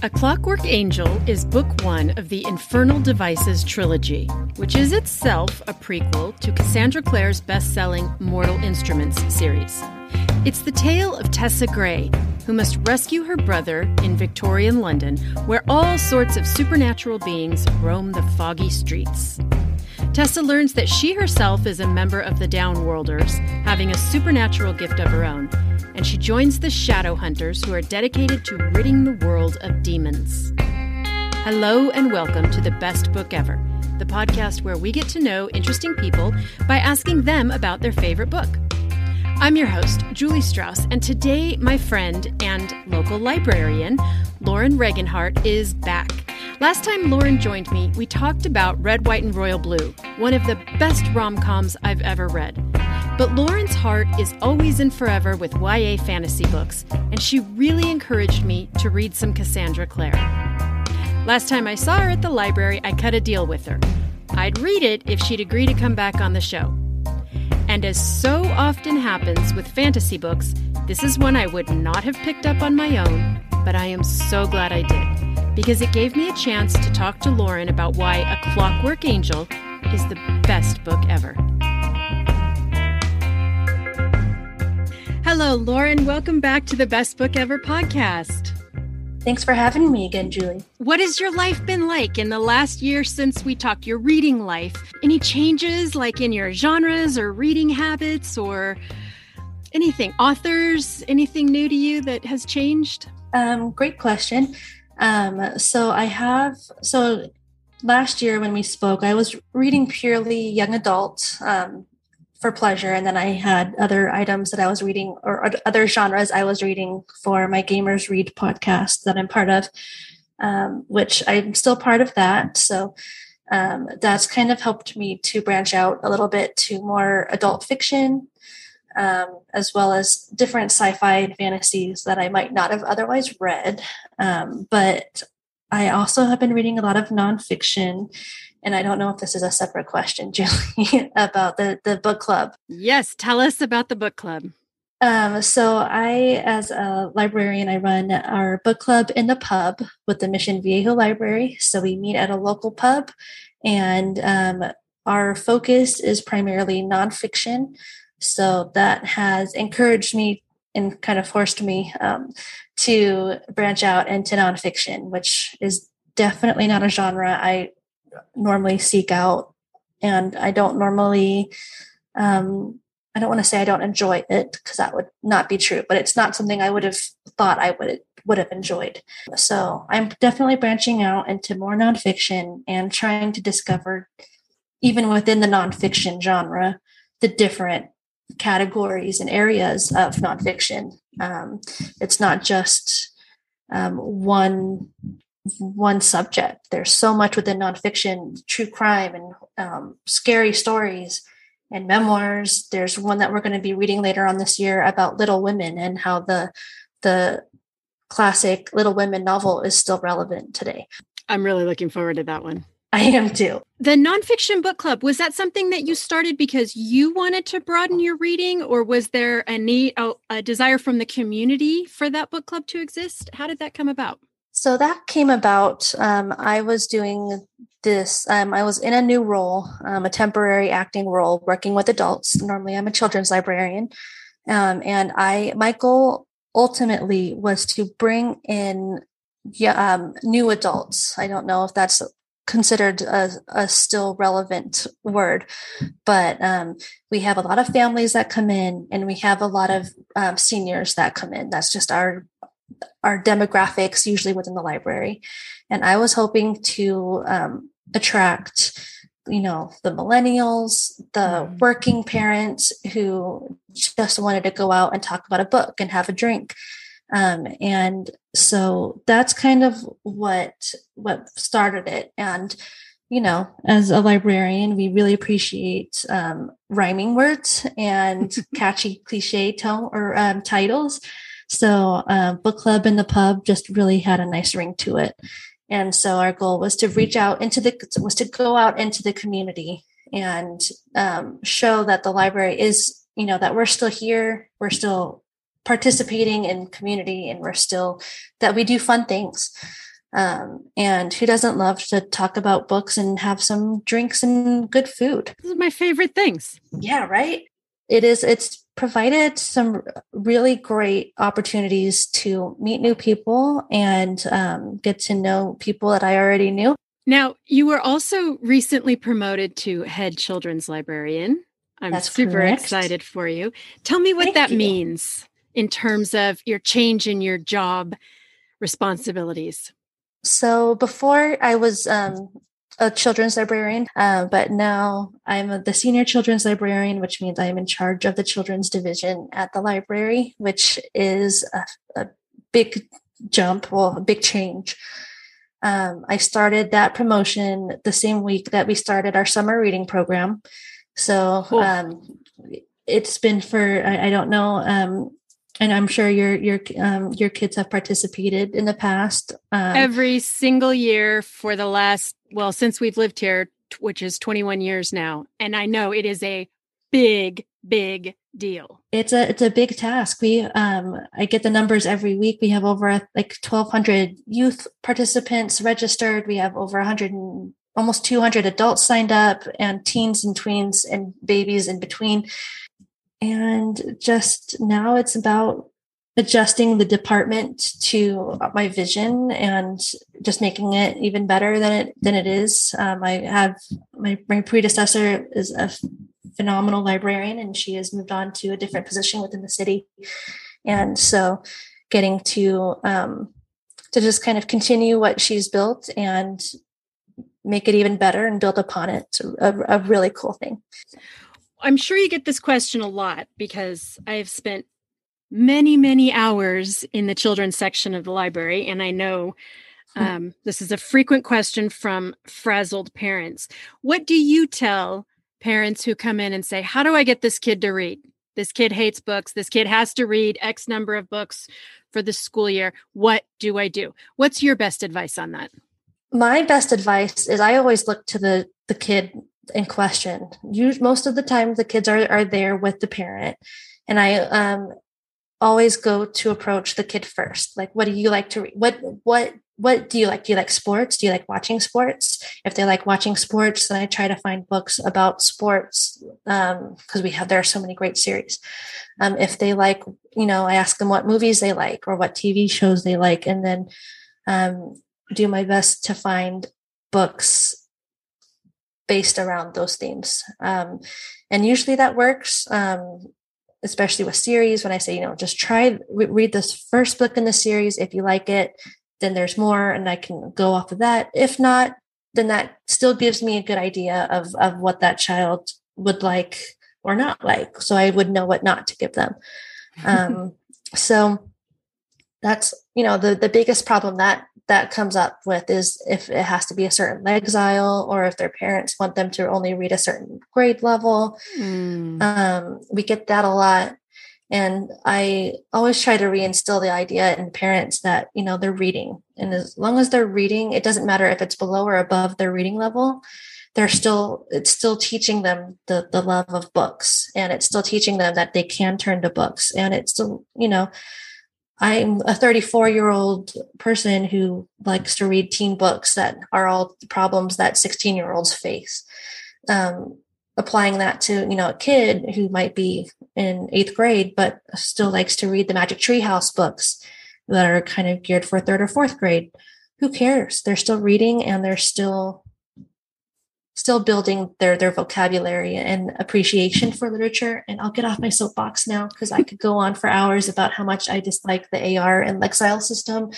A Clockwork Angel is book one of the Infernal Devices trilogy, which is itself a prequel to Cassandra Clare's best selling Mortal Instruments series. It's the tale of Tessa Gray, who must rescue her brother in Victorian London, where all sorts of supernatural beings roam the foggy streets. Tessa learns that she herself is a member of the Downworlders, having a supernatural gift of her own, and she joins the Shadow Hunters, who are dedicated to ridding the world of demons. Hello, and welcome to The Best Book Ever, the podcast where we get to know interesting people by asking them about their favorite book. I'm your host, Julie Strauss, and today my friend and local librarian, Lauren Regenhardt, is back. Last time Lauren joined me, we talked about Red, White, and Royal Blue, one of the best rom coms I've ever read. But Lauren's heart is always and forever with YA fantasy books, and she really encouraged me to read some Cassandra Clare. Last time I saw her at the library, I cut a deal with her. I'd read it if she'd agree to come back on the show. And as so often happens with fantasy books, this is one I would not have picked up on my own, but I am so glad I did, because it gave me a chance to talk to Lauren about why A Clockwork Angel is the best book ever. Hello, Lauren. Welcome back to the Best Book Ever podcast. Thanks for having me again, Julie. What has your life been like in the last year since we talked? Your reading life? Any changes, like in your genres or reading habits or anything? Authors? Anything new to you that has changed? Um, great question. Um, so I have so last year when we spoke, I was reading purely young adult um, for pleasure. And then I had other items that I was reading or other genres I was reading for my Gamers Read podcast that I'm part of, um, which I'm still part of that. So um, that's kind of helped me to branch out a little bit to more adult fiction, um, as well as different sci fi and fantasies that I might not have otherwise read. Um, but I also have been reading a lot of nonfiction and I don't know if this is a separate question, Julie, about the the book club. Yes, tell us about the book club. Um, so I, as a librarian, I run our book club in the pub with the Mission Viejo Library. So we meet at a local pub, and um, our focus is primarily nonfiction. So that has encouraged me and kind of forced me um, to branch out into nonfiction, which is definitely not a genre I normally seek out. And i don't normally um, i don't want to say i don't enjoy it because that would not be true but it's not something i would have thought i would would have enjoyed. So i'm definitely branching out into more nonfiction and trying to discover even within the nonfiction genre the different categories and areas of nonfiction. Um, it's not just um, one one subject. There's so much within nonfiction, true crime, and um, scary stories and memoirs. There's one that we're going to be reading later on this year about Little Women and how the the classic Little Women novel is still relevant today. I'm really looking forward to that one. I am too. The nonfiction book club was that something that you started because you wanted to broaden your reading, or was there a need, a, a desire from the community for that book club to exist? How did that come about? So that came about. Um, I was doing this, um, I was in a new role, um, a temporary acting role, working with adults. Normally, I'm a children's librarian. Um, and I, my goal ultimately was to bring in yeah, um, new adults. I don't know if that's considered a, a still relevant word, but um, we have a lot of families that come in, and we have a lot of um, seniors that come in. That's just our our demographics usually within the library. And i was hoping to um, attract you know the millennials the mm. working parents who just wanted to go out and talk about a book and have a drink. Um, and so that's kind of what what started it. And you know as a librarian we really appreciate um, rhyming words and catchy cliche tone or um, titles so, uh, book club in the pub just really had a nice ring to it. And so our goal was to reach out into the was to go out into the community and um, show that the library is you know that we're still here, we're still participating in community, and we're still that we do fun things. Um, and who doesn't love to talk about books and have some drinks and good food? These are my favorite things. Yeah, right. It is. It's provided some really great opportunities to meet new people and um, get to know people that I already knew. Now, you were also recently promoted to head children's librarian. I'm That's super correct. excited for you. Tell me what Thank that you. means in terms of your change in your job responsibilities. So before I was um, a children's librarian, uh, but now I'm the senior children's librarian, which means I'm in charge of the children's division at the library, which is a, a big jump, well, a big change. Um, I started that promotion the same week that we started our summer reading program. So cool. um, it's been for I, I don't know um, and I'm sure your your um, your kids have participated in the past. Um, Every single year for the last well since we've lived here, which is 21 years now, and I know it is a big big deal. It's a it's a big task. We um I get the numbers every week. We have over like 1,200 youth participants registered. We have over 100 and almost 200 adults signed up, and teens and tweens and babies in between and just now it's about adjusting the department to my vision and just making it even better than it than it is. Um, I have my my predecessor is a phenomenal librarian, and she has moved on to a different position within the city, and so getting to um, to just kind of continue what she's built and make it even better and build upon it. a, a really cool thing. I'm sure you get this question a lot because I've spent many, many hours in the children's section of the library, and I know um, this is a frequent question from frazzled parents. What do you tell parents who come in and say, How do I get this kid to read? This kid hates books. This kid has to read X number of books for the school year. What do I do? What's your best advice on that? My best advice is I always look to the the kid in question. You, most of the time, the kids are, are there with the parent. And I um, always go to approach the kid first. Like, what do you like to read? What, what, what do you like? Do you like sports? Do you like watching sports? If they like watching sports, then I try to find books about sports because um, we have there are so many great series. Um, if they like, you know, I ask them what movies they like or what TV shows they like, and then um, do my best to find books based around those themes. Um, and usually that works, um, especially with series. When I say, you know, just try re- read this first book in the series. If you like it, then there's more, and I can go off of that. If not, then that still gives me a good idea of of what that child would like or not like, so I would know what not to give them. Um, so that's you know the the biggest problem that that comes up with is if it has to be a certain Lexile or if their parents want them to only read a certain grade level. Mm. Um, we get that a lot. And I always try to reinstill the idea in parents that, you know, they're reading. And as long as they're reading, it doesn't matter if it's below or above their reading level. They're still, it's still teaching them the, the love of books and it's still teaching them that they can turn to books. And it's still, you know, I'm a 34 year old person who likes to read teen books that are all problems that 16 year olds face. Um, applying that to you know a kid who might be in eighth grade but still likes to read the Magic Tree House books that are kind of geared for third or fourth grade. Who cares? They're still reading and they're still still building their their vocabulary and appreciation for literature. And I'll get off my soapbox now because I could go on for hours about how much I dislike the AR and Lexile system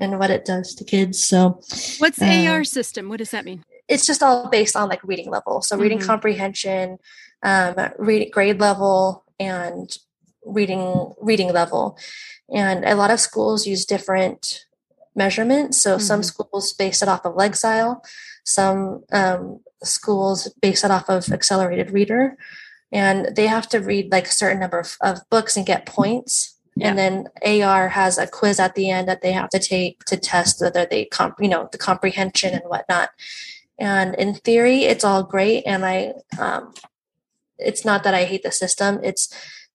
and what it does to kids. So, what's the AR system? What does that mean? It's just all based on like reading level. So, reading mm-hmm. comprehension, um, read, grade level, and reading reading level. And a lot of schools use different measurements. So, mm-hmm. some schools base it off of Lexile some um, schools base it off of accelerated reader, and they have to read like a certain number of, of books and get points. Yeah. And then AR has a quiz at the end that they have to take to test whether they comp, you know, the comprehension and whatnot. And in theory, it's all great. And I, um, it's not that I hate the system. It's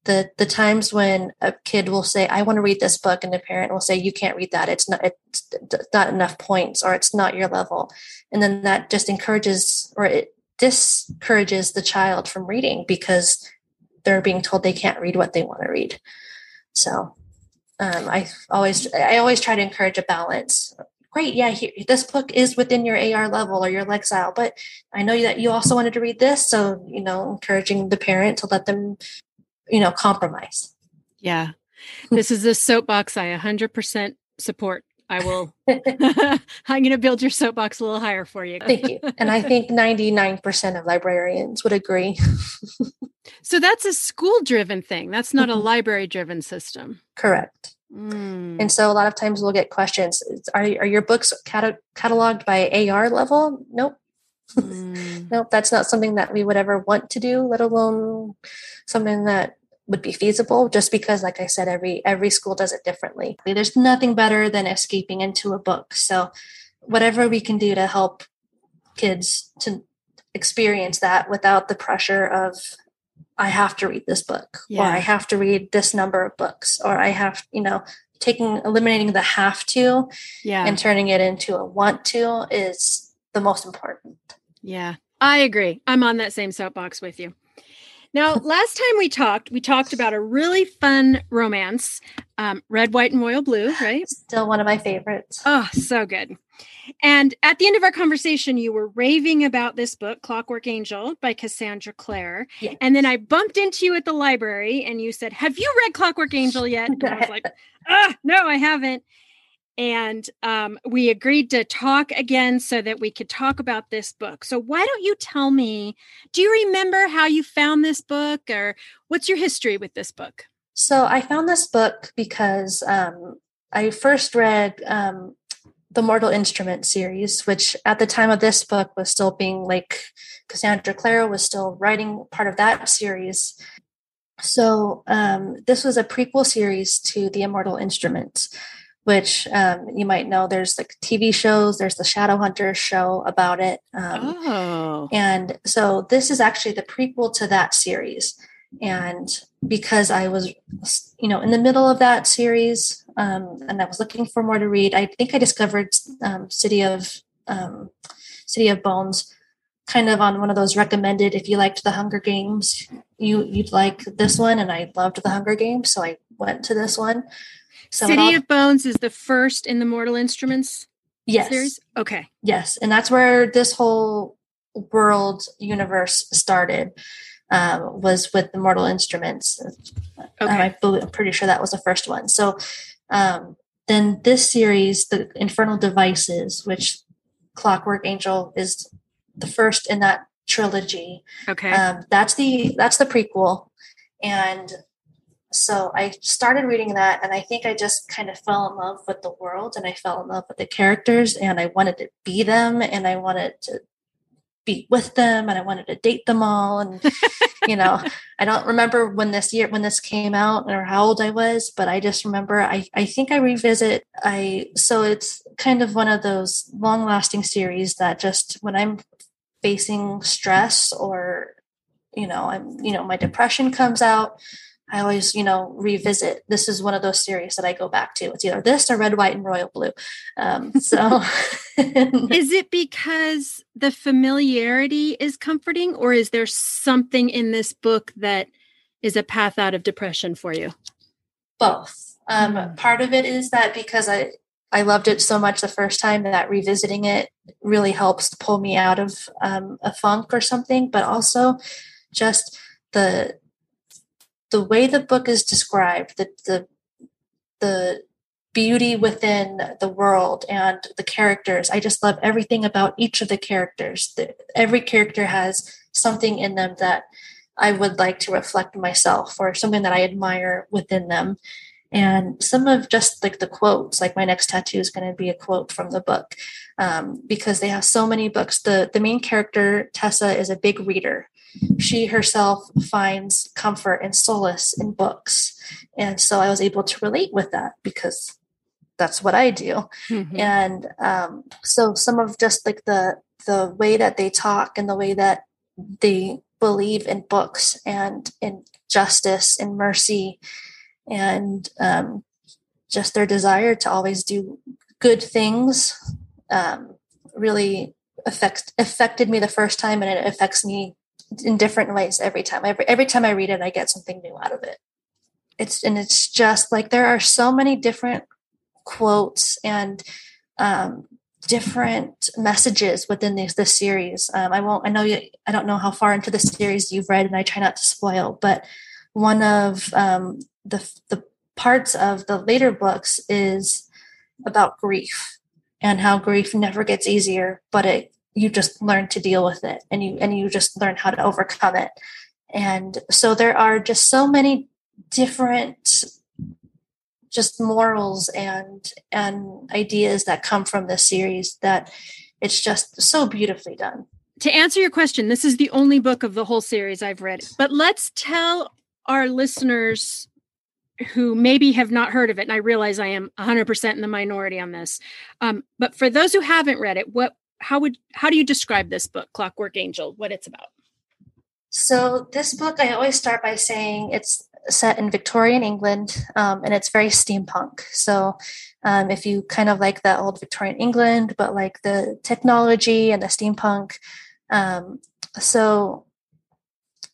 the the times when a kid will say i want to read this book and the parent will say you can't read that. It's not it's not enough points or it's not your level. And then that just encourages or it discourages the child from reading because they're being told they can't read what they want to read. So um, i always i always try to encourage a balance. Great yeah here, this book is within your ar level or your lexile but i know that you also wanted to read this so you know encouraging the parent to let them you know compromise yeah this is a soapbox i 100% support i will i'm going to build your soapbox a little higher for you thank you and i think 99% of librarians would agree so that's a school driven thing that's not a mm-hmm. library driven system correct Mm. And so a lot of times we'll get questions Are, are your books cat- cataloged by AR level? Nope. Mm. nope, that's not something that we would ever want to do, let alone something that would be feasible just because like i said every every school does it differently there's nothing better than escaping into a book so whatever we can do to help kids to experience that without the pressure of I have to read this book yeah. or I have to read this number of books or I have, you know, taking eliminating the have to yeah. and turning it into a want to is the most important. Yeah. I agree. I'm on that same soapbox with you. Now, last time we talked, we talked about a really fun romance, um, Red, White, and Royal Blue, right? Still one of my favorites. Oh, so good. And at the end of our conversation, you were raving about this book, Clockwork Angel by Cassandra Clare. Yeah. And then I bumped into you at the library and you said, Have you read Clockwork Angel yet? And I was like, Ah, no, I haven't. And um, we agreed to talk again so that we could talk about this book. So, why don't you tell me? Do you remember how you found this book or what's your history with this book? So, I found this book because um, I first read um, the Mortal Instrument series, which at the time of this book was still being like Cassandra Clare was still writing part of that series. So um, this was a prequel series to the Mortal Instruments, which um, you might know. There's like TV shows. There's the Shadowhunters show about it. Um, oh. And so this is actually the prequel to that series. And because I was, you know, in the middle of that series, um, and I was looking for more to read. I think I discovered um, City of um, City of Bones, kind of on one of those recommended. If you liked the Hunger Games, you you'd like this one, and I loved the Hunger Games, so I went to this one. So City all, of Bones is the first in the Mortal Instruments yes. series. Okay, yes, and that's where this whole world universe started. Um, was with the Mortal Instruments. Okay. Um, I believe, I'm pretty sure that was the first one. So um, then this series, the Infernal Devices, which Clockwork Angel is the first in that trilogy. Okay. Um, that's the that's the prequel, and so I started reading that, and I think I just kind of fell in love with the world, and I fell in love with the characters, and I wanted to be them, and I wanted to be with them and I wanted to date them all. And, you know, I don't remember when this year, when this came out or how old I was, but I just remember I, I think I revisit, I, so it's kind of one of those long lasting series that just when I'm facing stress or, you know, I'm, you know, my depression comes out, I always, you know, revisit. This is one of those series that I go back to. It's either this or Red, White, and Royal Blue. Um, so, is it because the familiarity is comforting, or is there something in this book that is a path out of depression for you? Both. Um, mm-hmm. Part of it is that because I I loved it so much the first time that revisiting it really helps pull me out of um, a funk or something, but also just the the way the book is described, the the the beauty within the world and the characters. I just love everything about each of the characters. The, every character has something in them that I would like to reflect myself or something that I admire within them. And some of just like the quotes, like my next tattoo is going to be a quote from the book um, because they have so many books. The, the main character, Tessa, is a big reader she herself finds comfort and solace in books. And so I was able to relate with that because that's what I do. Mm-hmm. And um, so some of just like the the way that they talk and the way that they believe in books and in justice and mercy and um, just their desire to always do good things um, really affects affected me the first time and it affects me in different ways every time every, every time i read it i get something new out of it it's and it's just like there are so many different quotes and um, different messages within this this series. Um, I won't. I know you. I don't know how far into the series you've read, and I try not to spoil. But one of um, the the parts of the later books is about grief and how grief never gets easier, but it you just learn to deal with it, and you and you just learn how to overcome it. And so there are just so many different just morals and and ideas that come from this series that it's just so beautifully done. To answer your question this is the only book of the whole series i've read. But let's tell our listeners who maybe have not heard of it and i realize i am 100% in the minority on this. Um, but for those who haven't read it what how would how do you describe this book clockwork angel what it's about so this book i always start by saying it's set in Victorian England, um, and it's very steampunk. So, um, if you kind of like that old Victorian England, but like the technology and the steampunk, um, so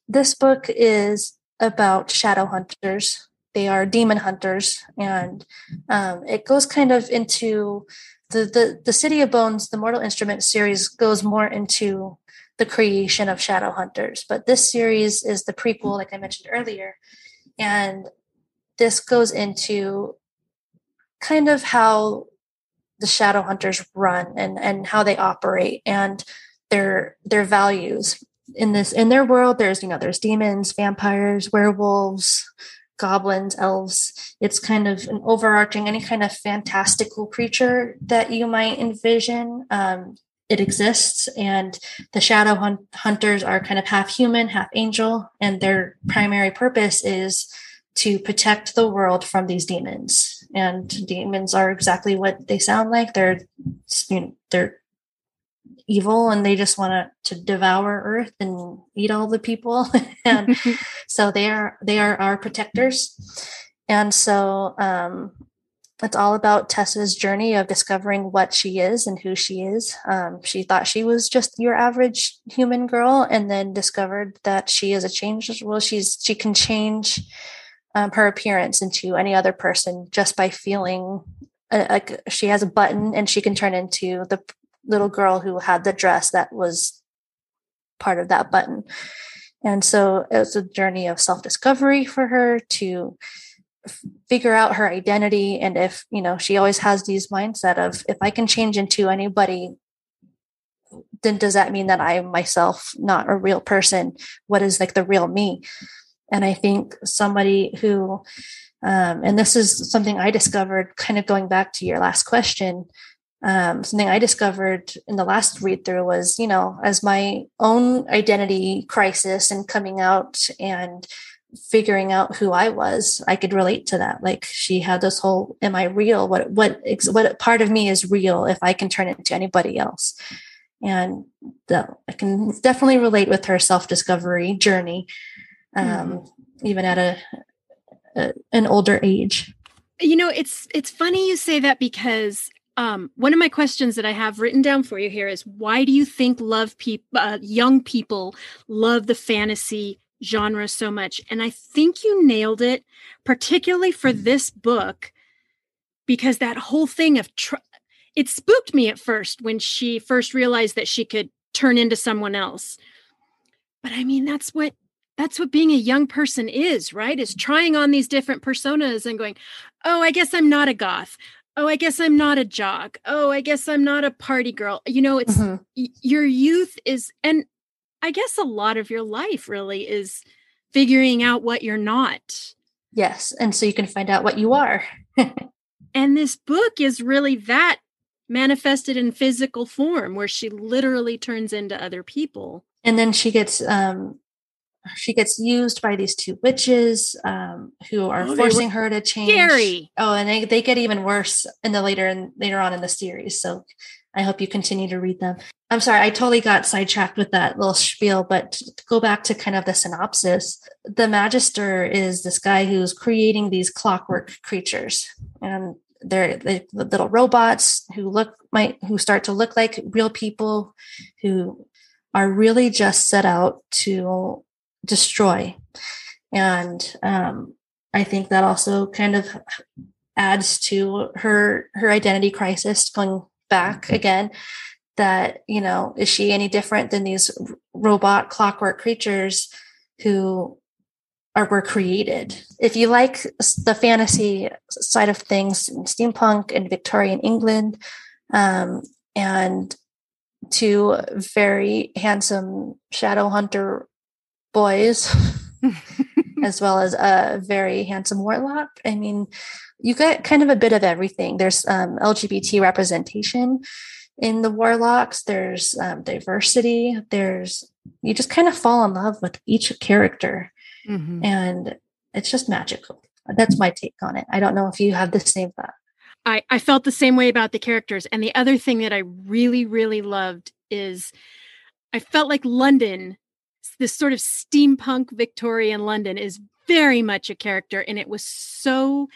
this book is about shadow hunters. They are demon hunters, and um, it goes kind of into the, the the City of Bones. The Mortal Instrument series goes more into the creation of shadow hunters, but this series is the prequel, like I mentioned earlier, and this goes into kind of how the shadow hunters run and and how they operate and their their values in this in their world there's you know there's demons vampires werewolves goblins elves it's kind of an overarching any kind of fantastical creature that you might envision um, it exists. And the shadow hunt- hunters are kind of half human half angel and their primary purpose is to protect the world from these demons. And demons are exactly what they sound like. They're you know, they're evil and they just want to, to devour earth and eat all the people and so they are they are our protectors and so um it's all about Tessa's journey of discovering what she is and who she is. Um, she thought she was just your average human girl, and then discovered that she is a change. Well, she's she can change um, her appearance into any other person just by feeling like she has a button, and she can turn into the little girl who had the dress that was part of that button. And so it was a journey of self discovery for her to figure out her identity. And if you know she always has these mindset of if i can change into anybody then does that mean that i'm myself not a real person? What is like the real me? And i think somebody who um, and this is something i discovered kind of going back to your last question um, something i discovered in the last read through was you know as my own identity crisis and coming out and figuring out who I was, I could relate to that. Like she had this whole, am I real? What, what, what part of me is real if I can turn it into anybody else? And the, I can definitely relate with her self-discovery journey, um, mm-hmm. even at a, a, an older age. You know, it's, it's funny you say that because um, one of my questions that I have written down for you here is why do you think love people, uh, young people love the fantasy genre so much. And I think you nailed it, particularly for this book, because that whole thing of tr- it spooked me at first when she first realized that she could turn into someone else. But I mean, that's what that's what being a young person is, right? Is trying on these different personas and going, "Oh, I guess I'm not a goth. Oh, I guess I'm not a jock. Oh, I guess I'm not a party girl." You know, it's mm-hmm. y- your youth is and I guess a lot of your life really is figuring out what you're not. Yes. And so you can find out what you are. and this book is really that manifested in physical form where she literally turns into other people. And then she gets um she gets used by these two witches um, who are oh, forcing her to change. Scary. Oh, and they, they get even worse in the later and later on in the series. So I hope you continue to read them. I'm sorry, I totally got sidetracked with that little spiel, but to go back to kind of the synopsis, the Magister is this guy who's creating these clockwork creatures. And they're, they're little robots who look might who start to look like real people who are really just set out to destroy. And um, I think that also kind of adds to her her identity crisis going back again that you know is she any different than these robot clockwork creatures who are were created if you like the fantasy side of things steampunk and victorian england um, and two very handsome shadow hunter boys as well as a very handsome warlock. I mean you get kind of a bit of everything. There's um, lgbt representation in the warlocks. There's um, diversity. There's you just kind of fall in love with each character. Mm-hmm. and it's just magical. That's my take on it. I don't know if you have the same thought. I, I felt the same way about the characters. And the other thing that i really really loved is i felt like london this sort of steampunk victorian london is very much a character and it was so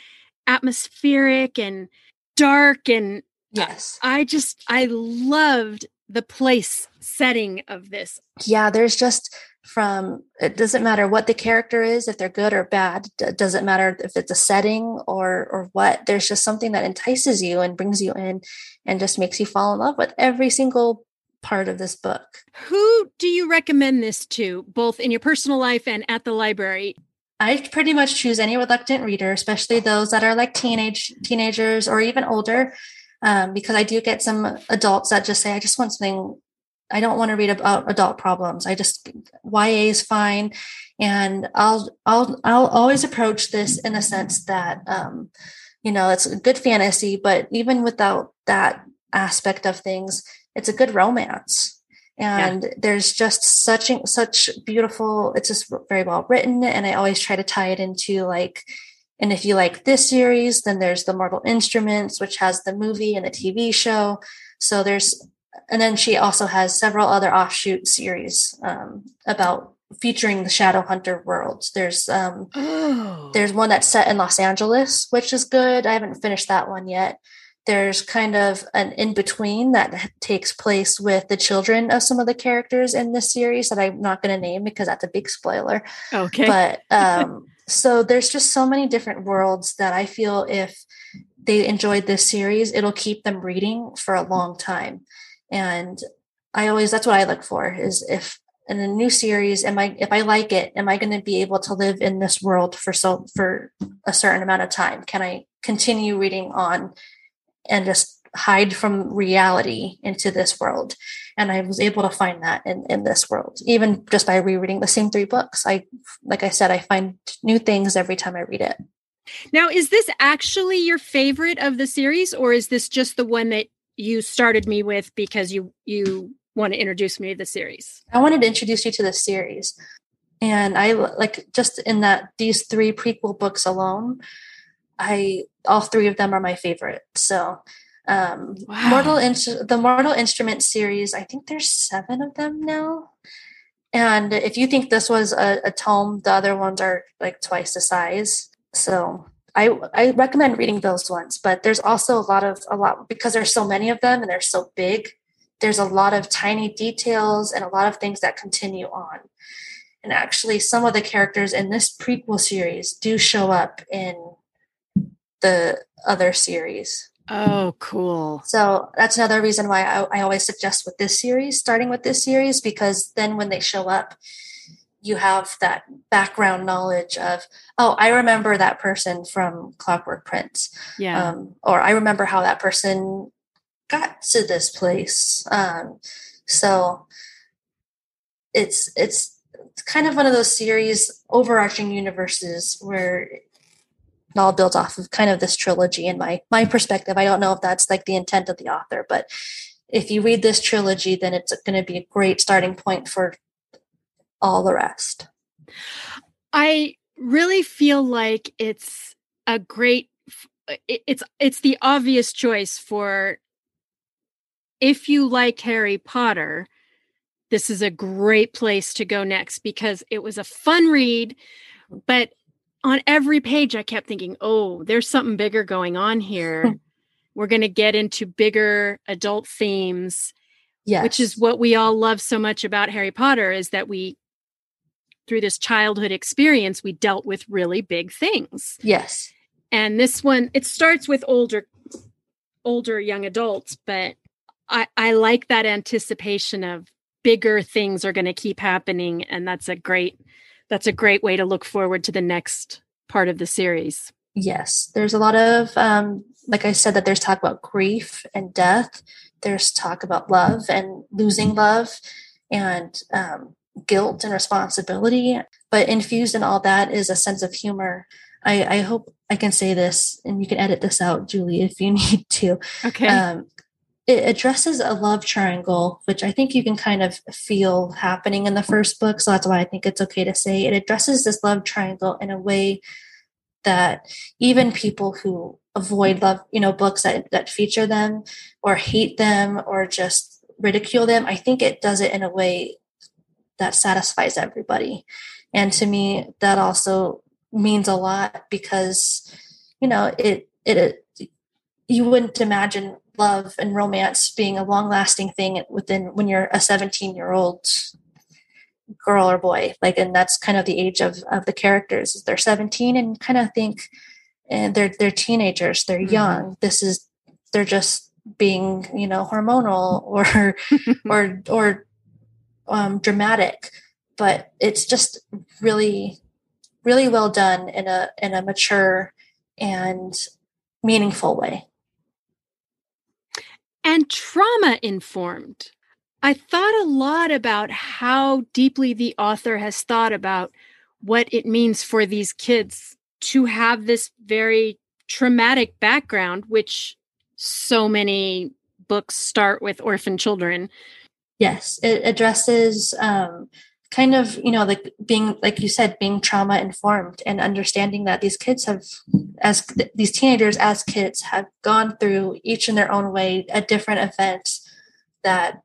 atmospheric and dark and Yes. I just, I loved the place setting of this. Yeah, there's just from, it doesn't matter what the character is, if they're good or bad, it doesn't matter if it's a setting or, or what, there's just something that entices you and brings you in and just makes you fall in love with every single part of this book. Who do you recommend this to, both in your personal life and at the library? I pretty much choose any reluctant reader, especially those that are like teenage teenagers or even older um, because I do get some adults that just say, I just want something. I don't want to read about adult problems. I just YA is fine, and I'll I'll I'll always approach this in the sense that um, you know it's a good fantasy, but even without that aspect of things, it's a good romance and yeah. there's just such such beautiful it's just very well written and i always try to tie it into like and if you like this series, then there's the Mortal Instruments, which has the movie and the TV show. So there's, and then she also has several other offshoot series um, about featuring the Shadow Hunter worlds. There's um, oh. there's one that's set in Los Angeles, which is good. I haven't finished that one yet. There's kind of an in between that takes place with the children of some of the characters in this series that I'm not going to name because that's a big spoiler. Okay, but um, so there's just so many different worlds that I feel if they enjoyed this series, it'll keep them reading for a long time. And I always that's what I look for is if in a new series, am I if I like it, am I going to be able to live in this world for so for a certain amount of time? Can I continue reading on and just hide from reality into this world? and i was able to find that in, in this world. Even just by rereading the same three books i like i said i find new things every time i read it. Now is this actually your favorite of the series or is this just the one that you started me with because you you want to introduce me to the series? I wanted to introduce you to the series. And i like just in that these three prequel books alone i all three of them are my favorite so um, wow. Mortal Inst- the Mortal Instrument series. I think there's seven of them now. And if you think this was a, a tome, the other ones are like twice the size. So I I recommend reading those ones. But there's also a lot of a lot because there's so many of them and they're so big. There's a lot of tiny details and a lot of things that continue on. And actually, some of the characters in this prequel series do show up in the other series. Oh, cool. So that's another reason why I, I, always suggest with this series, starting with this series, because then when they show up, you have that background knowledge of, oh, I remember that person from Clockwork Prince. Yeah. Um, or I remember how that person got to this place. Um, so it's it's kind of one of those series overarching universes where all built off of kind of this trilogy in my my perspective. I don't know if that's like the intent of the author, but if you read this trilogy, then it's going to be a great starting point for all the rest. I really feel like it's a great it's it's the obvious choice for if you like Harry Potter, this is a great place to go next because it was a fun read, but on every page I kept thinking, "Oh, there's something bigger going on here." We're going to get into bigger adult themes. Yes. Which is what we all love so much about Harry Potter is that we through this childhood experience we dealt with really big things. Yes. And this one it starts with older older young adults, but I, I like that anticipation of bigger things are going to keep happening. And that's a great, that's a great way to look forward to the next part of the series. Yes. There's a lot of, um, like I said, that there's talk about grief and death. There's talk about love and losing love and um, guilt and responsibility. But infused in all that is a sense of humor. I, I hope I can say this, and you can edit this out, Julie, if you need to. Okay. Um, it addresses a love triangle, which I think you can kind of feel happening in the first book. So that's why I think it's okay to say it addresses this love triangle in a way that even people who avoid love, you know, books that, that feature them or hate them or just ridicule them, I think it does it in a way that satisfies everybody. And to me, that also means a lot because, you know, it, it, you wouldn't imagine love and romance being a long lasting thing within when you're a 17 year old girl or boy like and that's kind of the age of of the characters they're 17 and kind of think and they're they're teenagers they're mm-hmm. young. This is they're just being you know hormonal or or or um, dramatic. But it's just really really well done in a in a mature and meaningful way and trauma informed. I thought a lot about how deeply the author has thought about what it means for these kids to have this very traumatic background, which so many books start with orphan children. Yes, it addresses um, kind of you know like being like you said being trauma informed and understanding that these kids have as these teenagers as kids have gone through each in their own way a different event that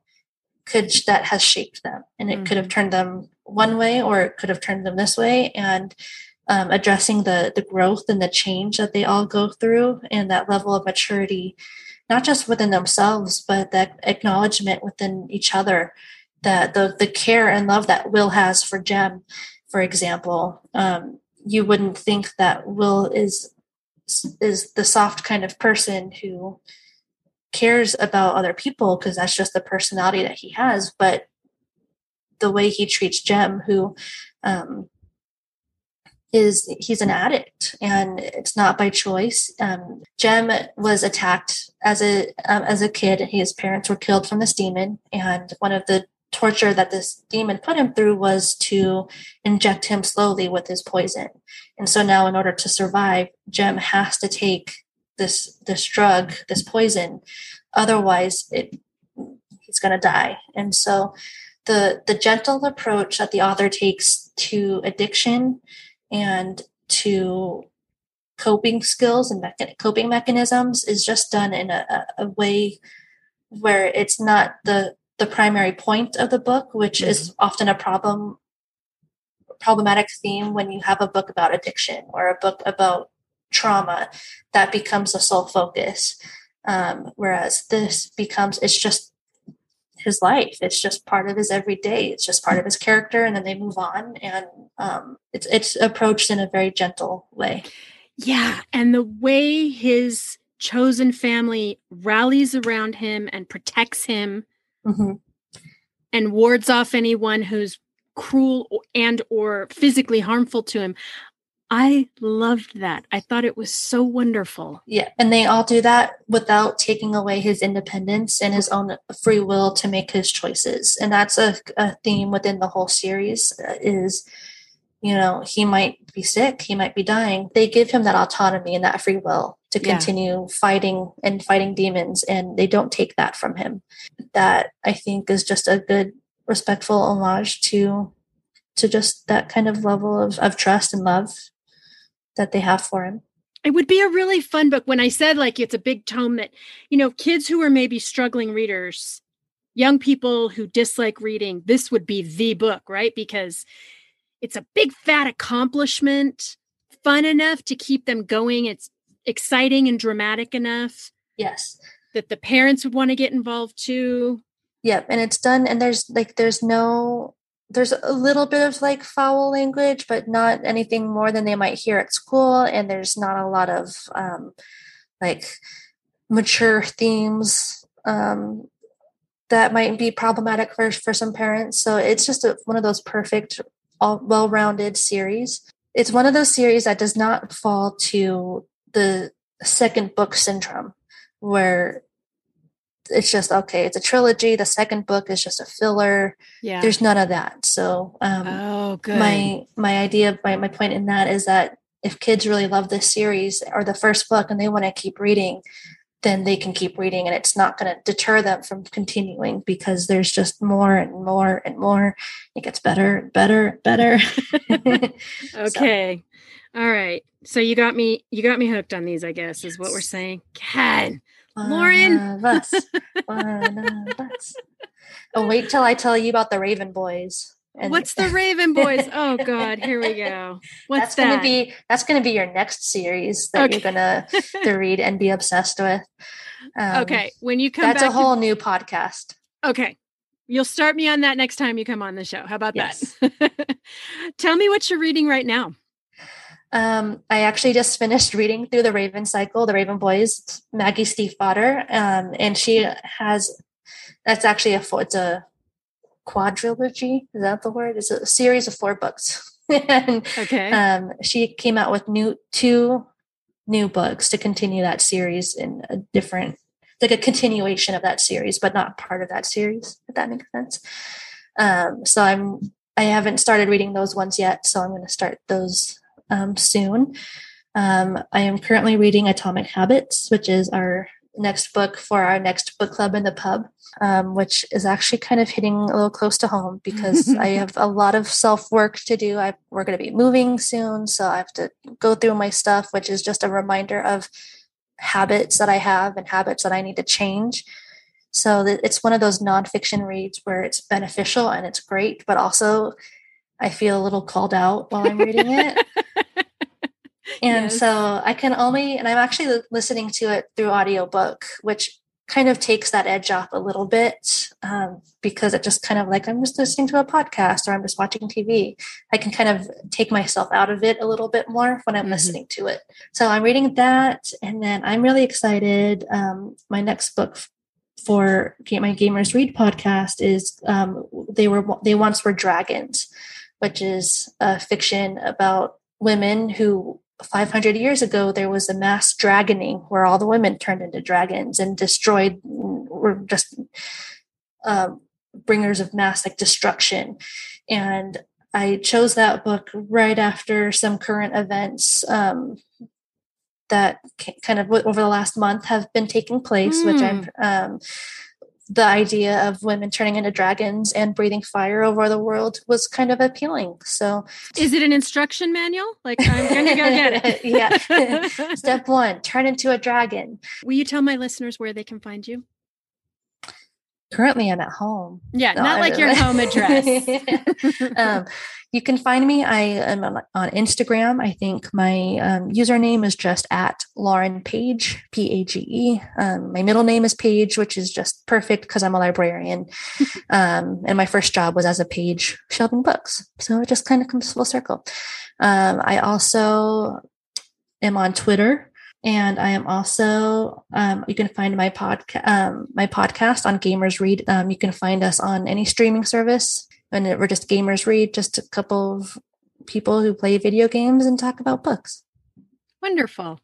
could that has shaped them and it mm-hmm. could have mm-hmm. turned them one way or it could have turned them this way and um, addressing the the growth and the change that they all go through and that level of maturity not just within themselves but that acknowledgement within each other the the the care and love that Will has for Jem, for example, um, you wouldn't think that Will is is the soft kind of person who cares about other people because that's just the personality that he has. But the way he treats Jem, who um, is he's an addict and it's not by choice. Um, Jem was attacked as a um, as a kid. His parents were killed from this demon, and one of the torture that this demon put him through was to inject him slowly with his poison. And so now in order to survive, Jem has to take this this drug, this poison. Otherwise it he's gonna die. And so the the gentle approach that the author takes to addiction and to coping skills and coping mechanisms is just done in a, a way where it's not the the primary point of the book, which mm-hmm. is often a problem problematic theme when you have a book about addiction or a book about trauma that becomes the sole focus. Um, whereas this becomes it's just his life. It's just part of his everyday. It's just part of his character and then they move on and um, it's it's approached in a very gentle way. Yeah and the way his chosen family rallies around him and protects him mm-hmm. and wards off anyone who's cruel and or physically harmful to him. I loved that. I thought it was so wonderful. Yeah and they all do that without taking away his independence and his own free will to make his choices. And that's a, a theme within the whole series uh, is you know he might be sick he might be dying they give him that autonomy and that free will to continue yeah. fighting and fighting demons and they don't take that from him. That i think is just a good respectful homage to to just that kind of level of, of trust and love that they have for him. It would be a really fun book when i said like it's a big tome that you know kids who are maybe struggling readers young people who dislike reading this would be the book right? Because it's a big fat accomplishment fun enough to keep them going it's exciting and dramatic enough yes that the parents would want to get involved too yep and it's done and there's like there's no there's a little bit of like foul language, but not anything more than they might hear at school. And there's not a lot of um, like mature themes um, that might be problematic for, for some parents. So it's just a, one of those perfect, all well-rounded series. It's one of those series that does not fall to the second book syndrome where it's just okay it's a trilogy the second book is just a filler. Yeah. There's none of that. So um oh good. my my idea my, my point in that is that if kids really love this series or the first book and they want to keep reading then they can keep reading and it's not going to deter them from continuing because there's just more and more and more it gets better and better and better okay so. all right so you got me you got me hooked on these i guess is what we're saying Ken. One Lauren. Of us. One of us. Oh, wait till I tell you about the Raven Boys. And What's the Raven Boys? Oh God, here we go. What's that's that? gonna be that's gonna be your next series that okay. you're gonna to read and be obsessed with. Um, okay, when you come, that's a whole to... new podcast. Okay, you'll start me on that next time you come on the show. How about yes. that? Tell me what you're reading right now. Um, I actually just finished reading through the Raven cycle, the Raven Boys, Maggie Stiefvater, um, and she has. That's actually a it's a quadrilogy. Is that the word? It's a series of four books. and, okay. Um, she came out with new two new books to continue that series in a different, like a continuation of that series, but not part of that series. If that makes sense. Um, so I'm I haven't started reading those ones yet, so I'm going to start those um, soon. Um, I am currently reading Atomic Habits, which is our next book for our next book club in the pub, um, which is actually kind of hitting a little close to home because I have a lot of self work to do. I, we're going to be moving soon, so I have to go through my stuff, which is just a reminder of habits that I have and habits that I need to change. So it's one of those nonfiction reads where it's beneficial and it's great, but also I feel a little called out while I'm reading it. and yes. so I can only, and I'm actually listening to it through audiobook, which kind of takes that edge off a little bit um, because it just kind of like I'm just listening to a podcast or I'm just watching TV. I can kind of take myself out of it a little bit more when I'm mm-hmm. listening to it. So I'm reading that, and then I'm really excited. Um, my next book for my Gamers Read podcast is um, they were they once were dragons which is a fiction about women who 500 years ago there was a mass dragoning where all the women turned into dragons and destroyed were just um, bringers of mass like destruction and i chose that book right after some current events um, that kind of over the last month have been taking place mm. which i'm hmm. um, the idea of women turning into dragons and breathing fire over the world was kind of appealing. So, is it an instruction manual? Like, I'm going to go get it. yeah. Step one turn into a dragon. Will you tell my listeners where they can find you? Currently, I'm at home. Yeah, no, not like your home address. um, you can find me. I am on Instagram. I think my um, username is just at Lauren Page, P A G E. Um, my middle name is Page, which is just perfect because I'm a librarian. um, and my first job was as a page shelving books. So it just kind of comes full circle. Um, I also am on Twitter. And I am also, um, you can find my podcast, um, my podcast on Gamers Read. you can find us on any streaming service and we're just gamers read, just a couple of people who play video games and talk about books. Wonderful.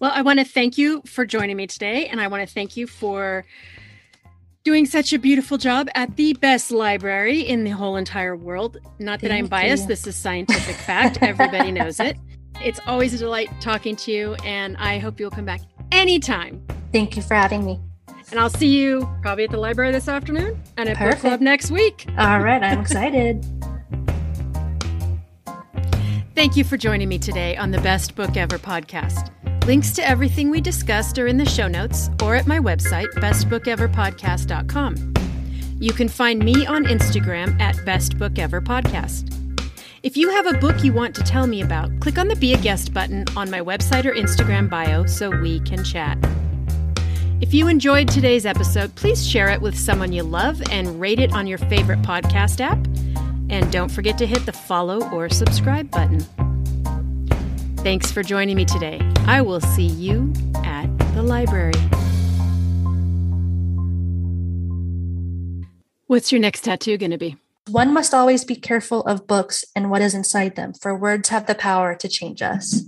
Well, I want to thank you for joining me today, and I want to thank you for doing such a beautiful job at the best library in the whole entire world. Not that thank I'm biased, you. this is scientific fact. Everybody knows it. It's always a delight talking to you, and I hope you'll come back anytime. Thank you for having me. And I'll see you probably at the library this afternoon and at Perfect. book club next week. All right, I'm excited. Thank you for joining me today on the Best Book Ever podcast. Links to everything we discussed are in the show notes or at my website, bestbookeverpodcast.com. You can find me on Instagram at bestbookeverpodcast. If you have a book you want to tell me about, click on the Be a Guest button on my website or Instagram bio so we can chat. If you enjoyed today's episode, please share it with someone you love and rate it on your favorite podcast app. And don't forget to hit the follow or subscribe button. Thanks for joining me today. I will see you at the library. What's your next tattoo going to be? One must always be careful of books and what is inside them, for words have the power to change us.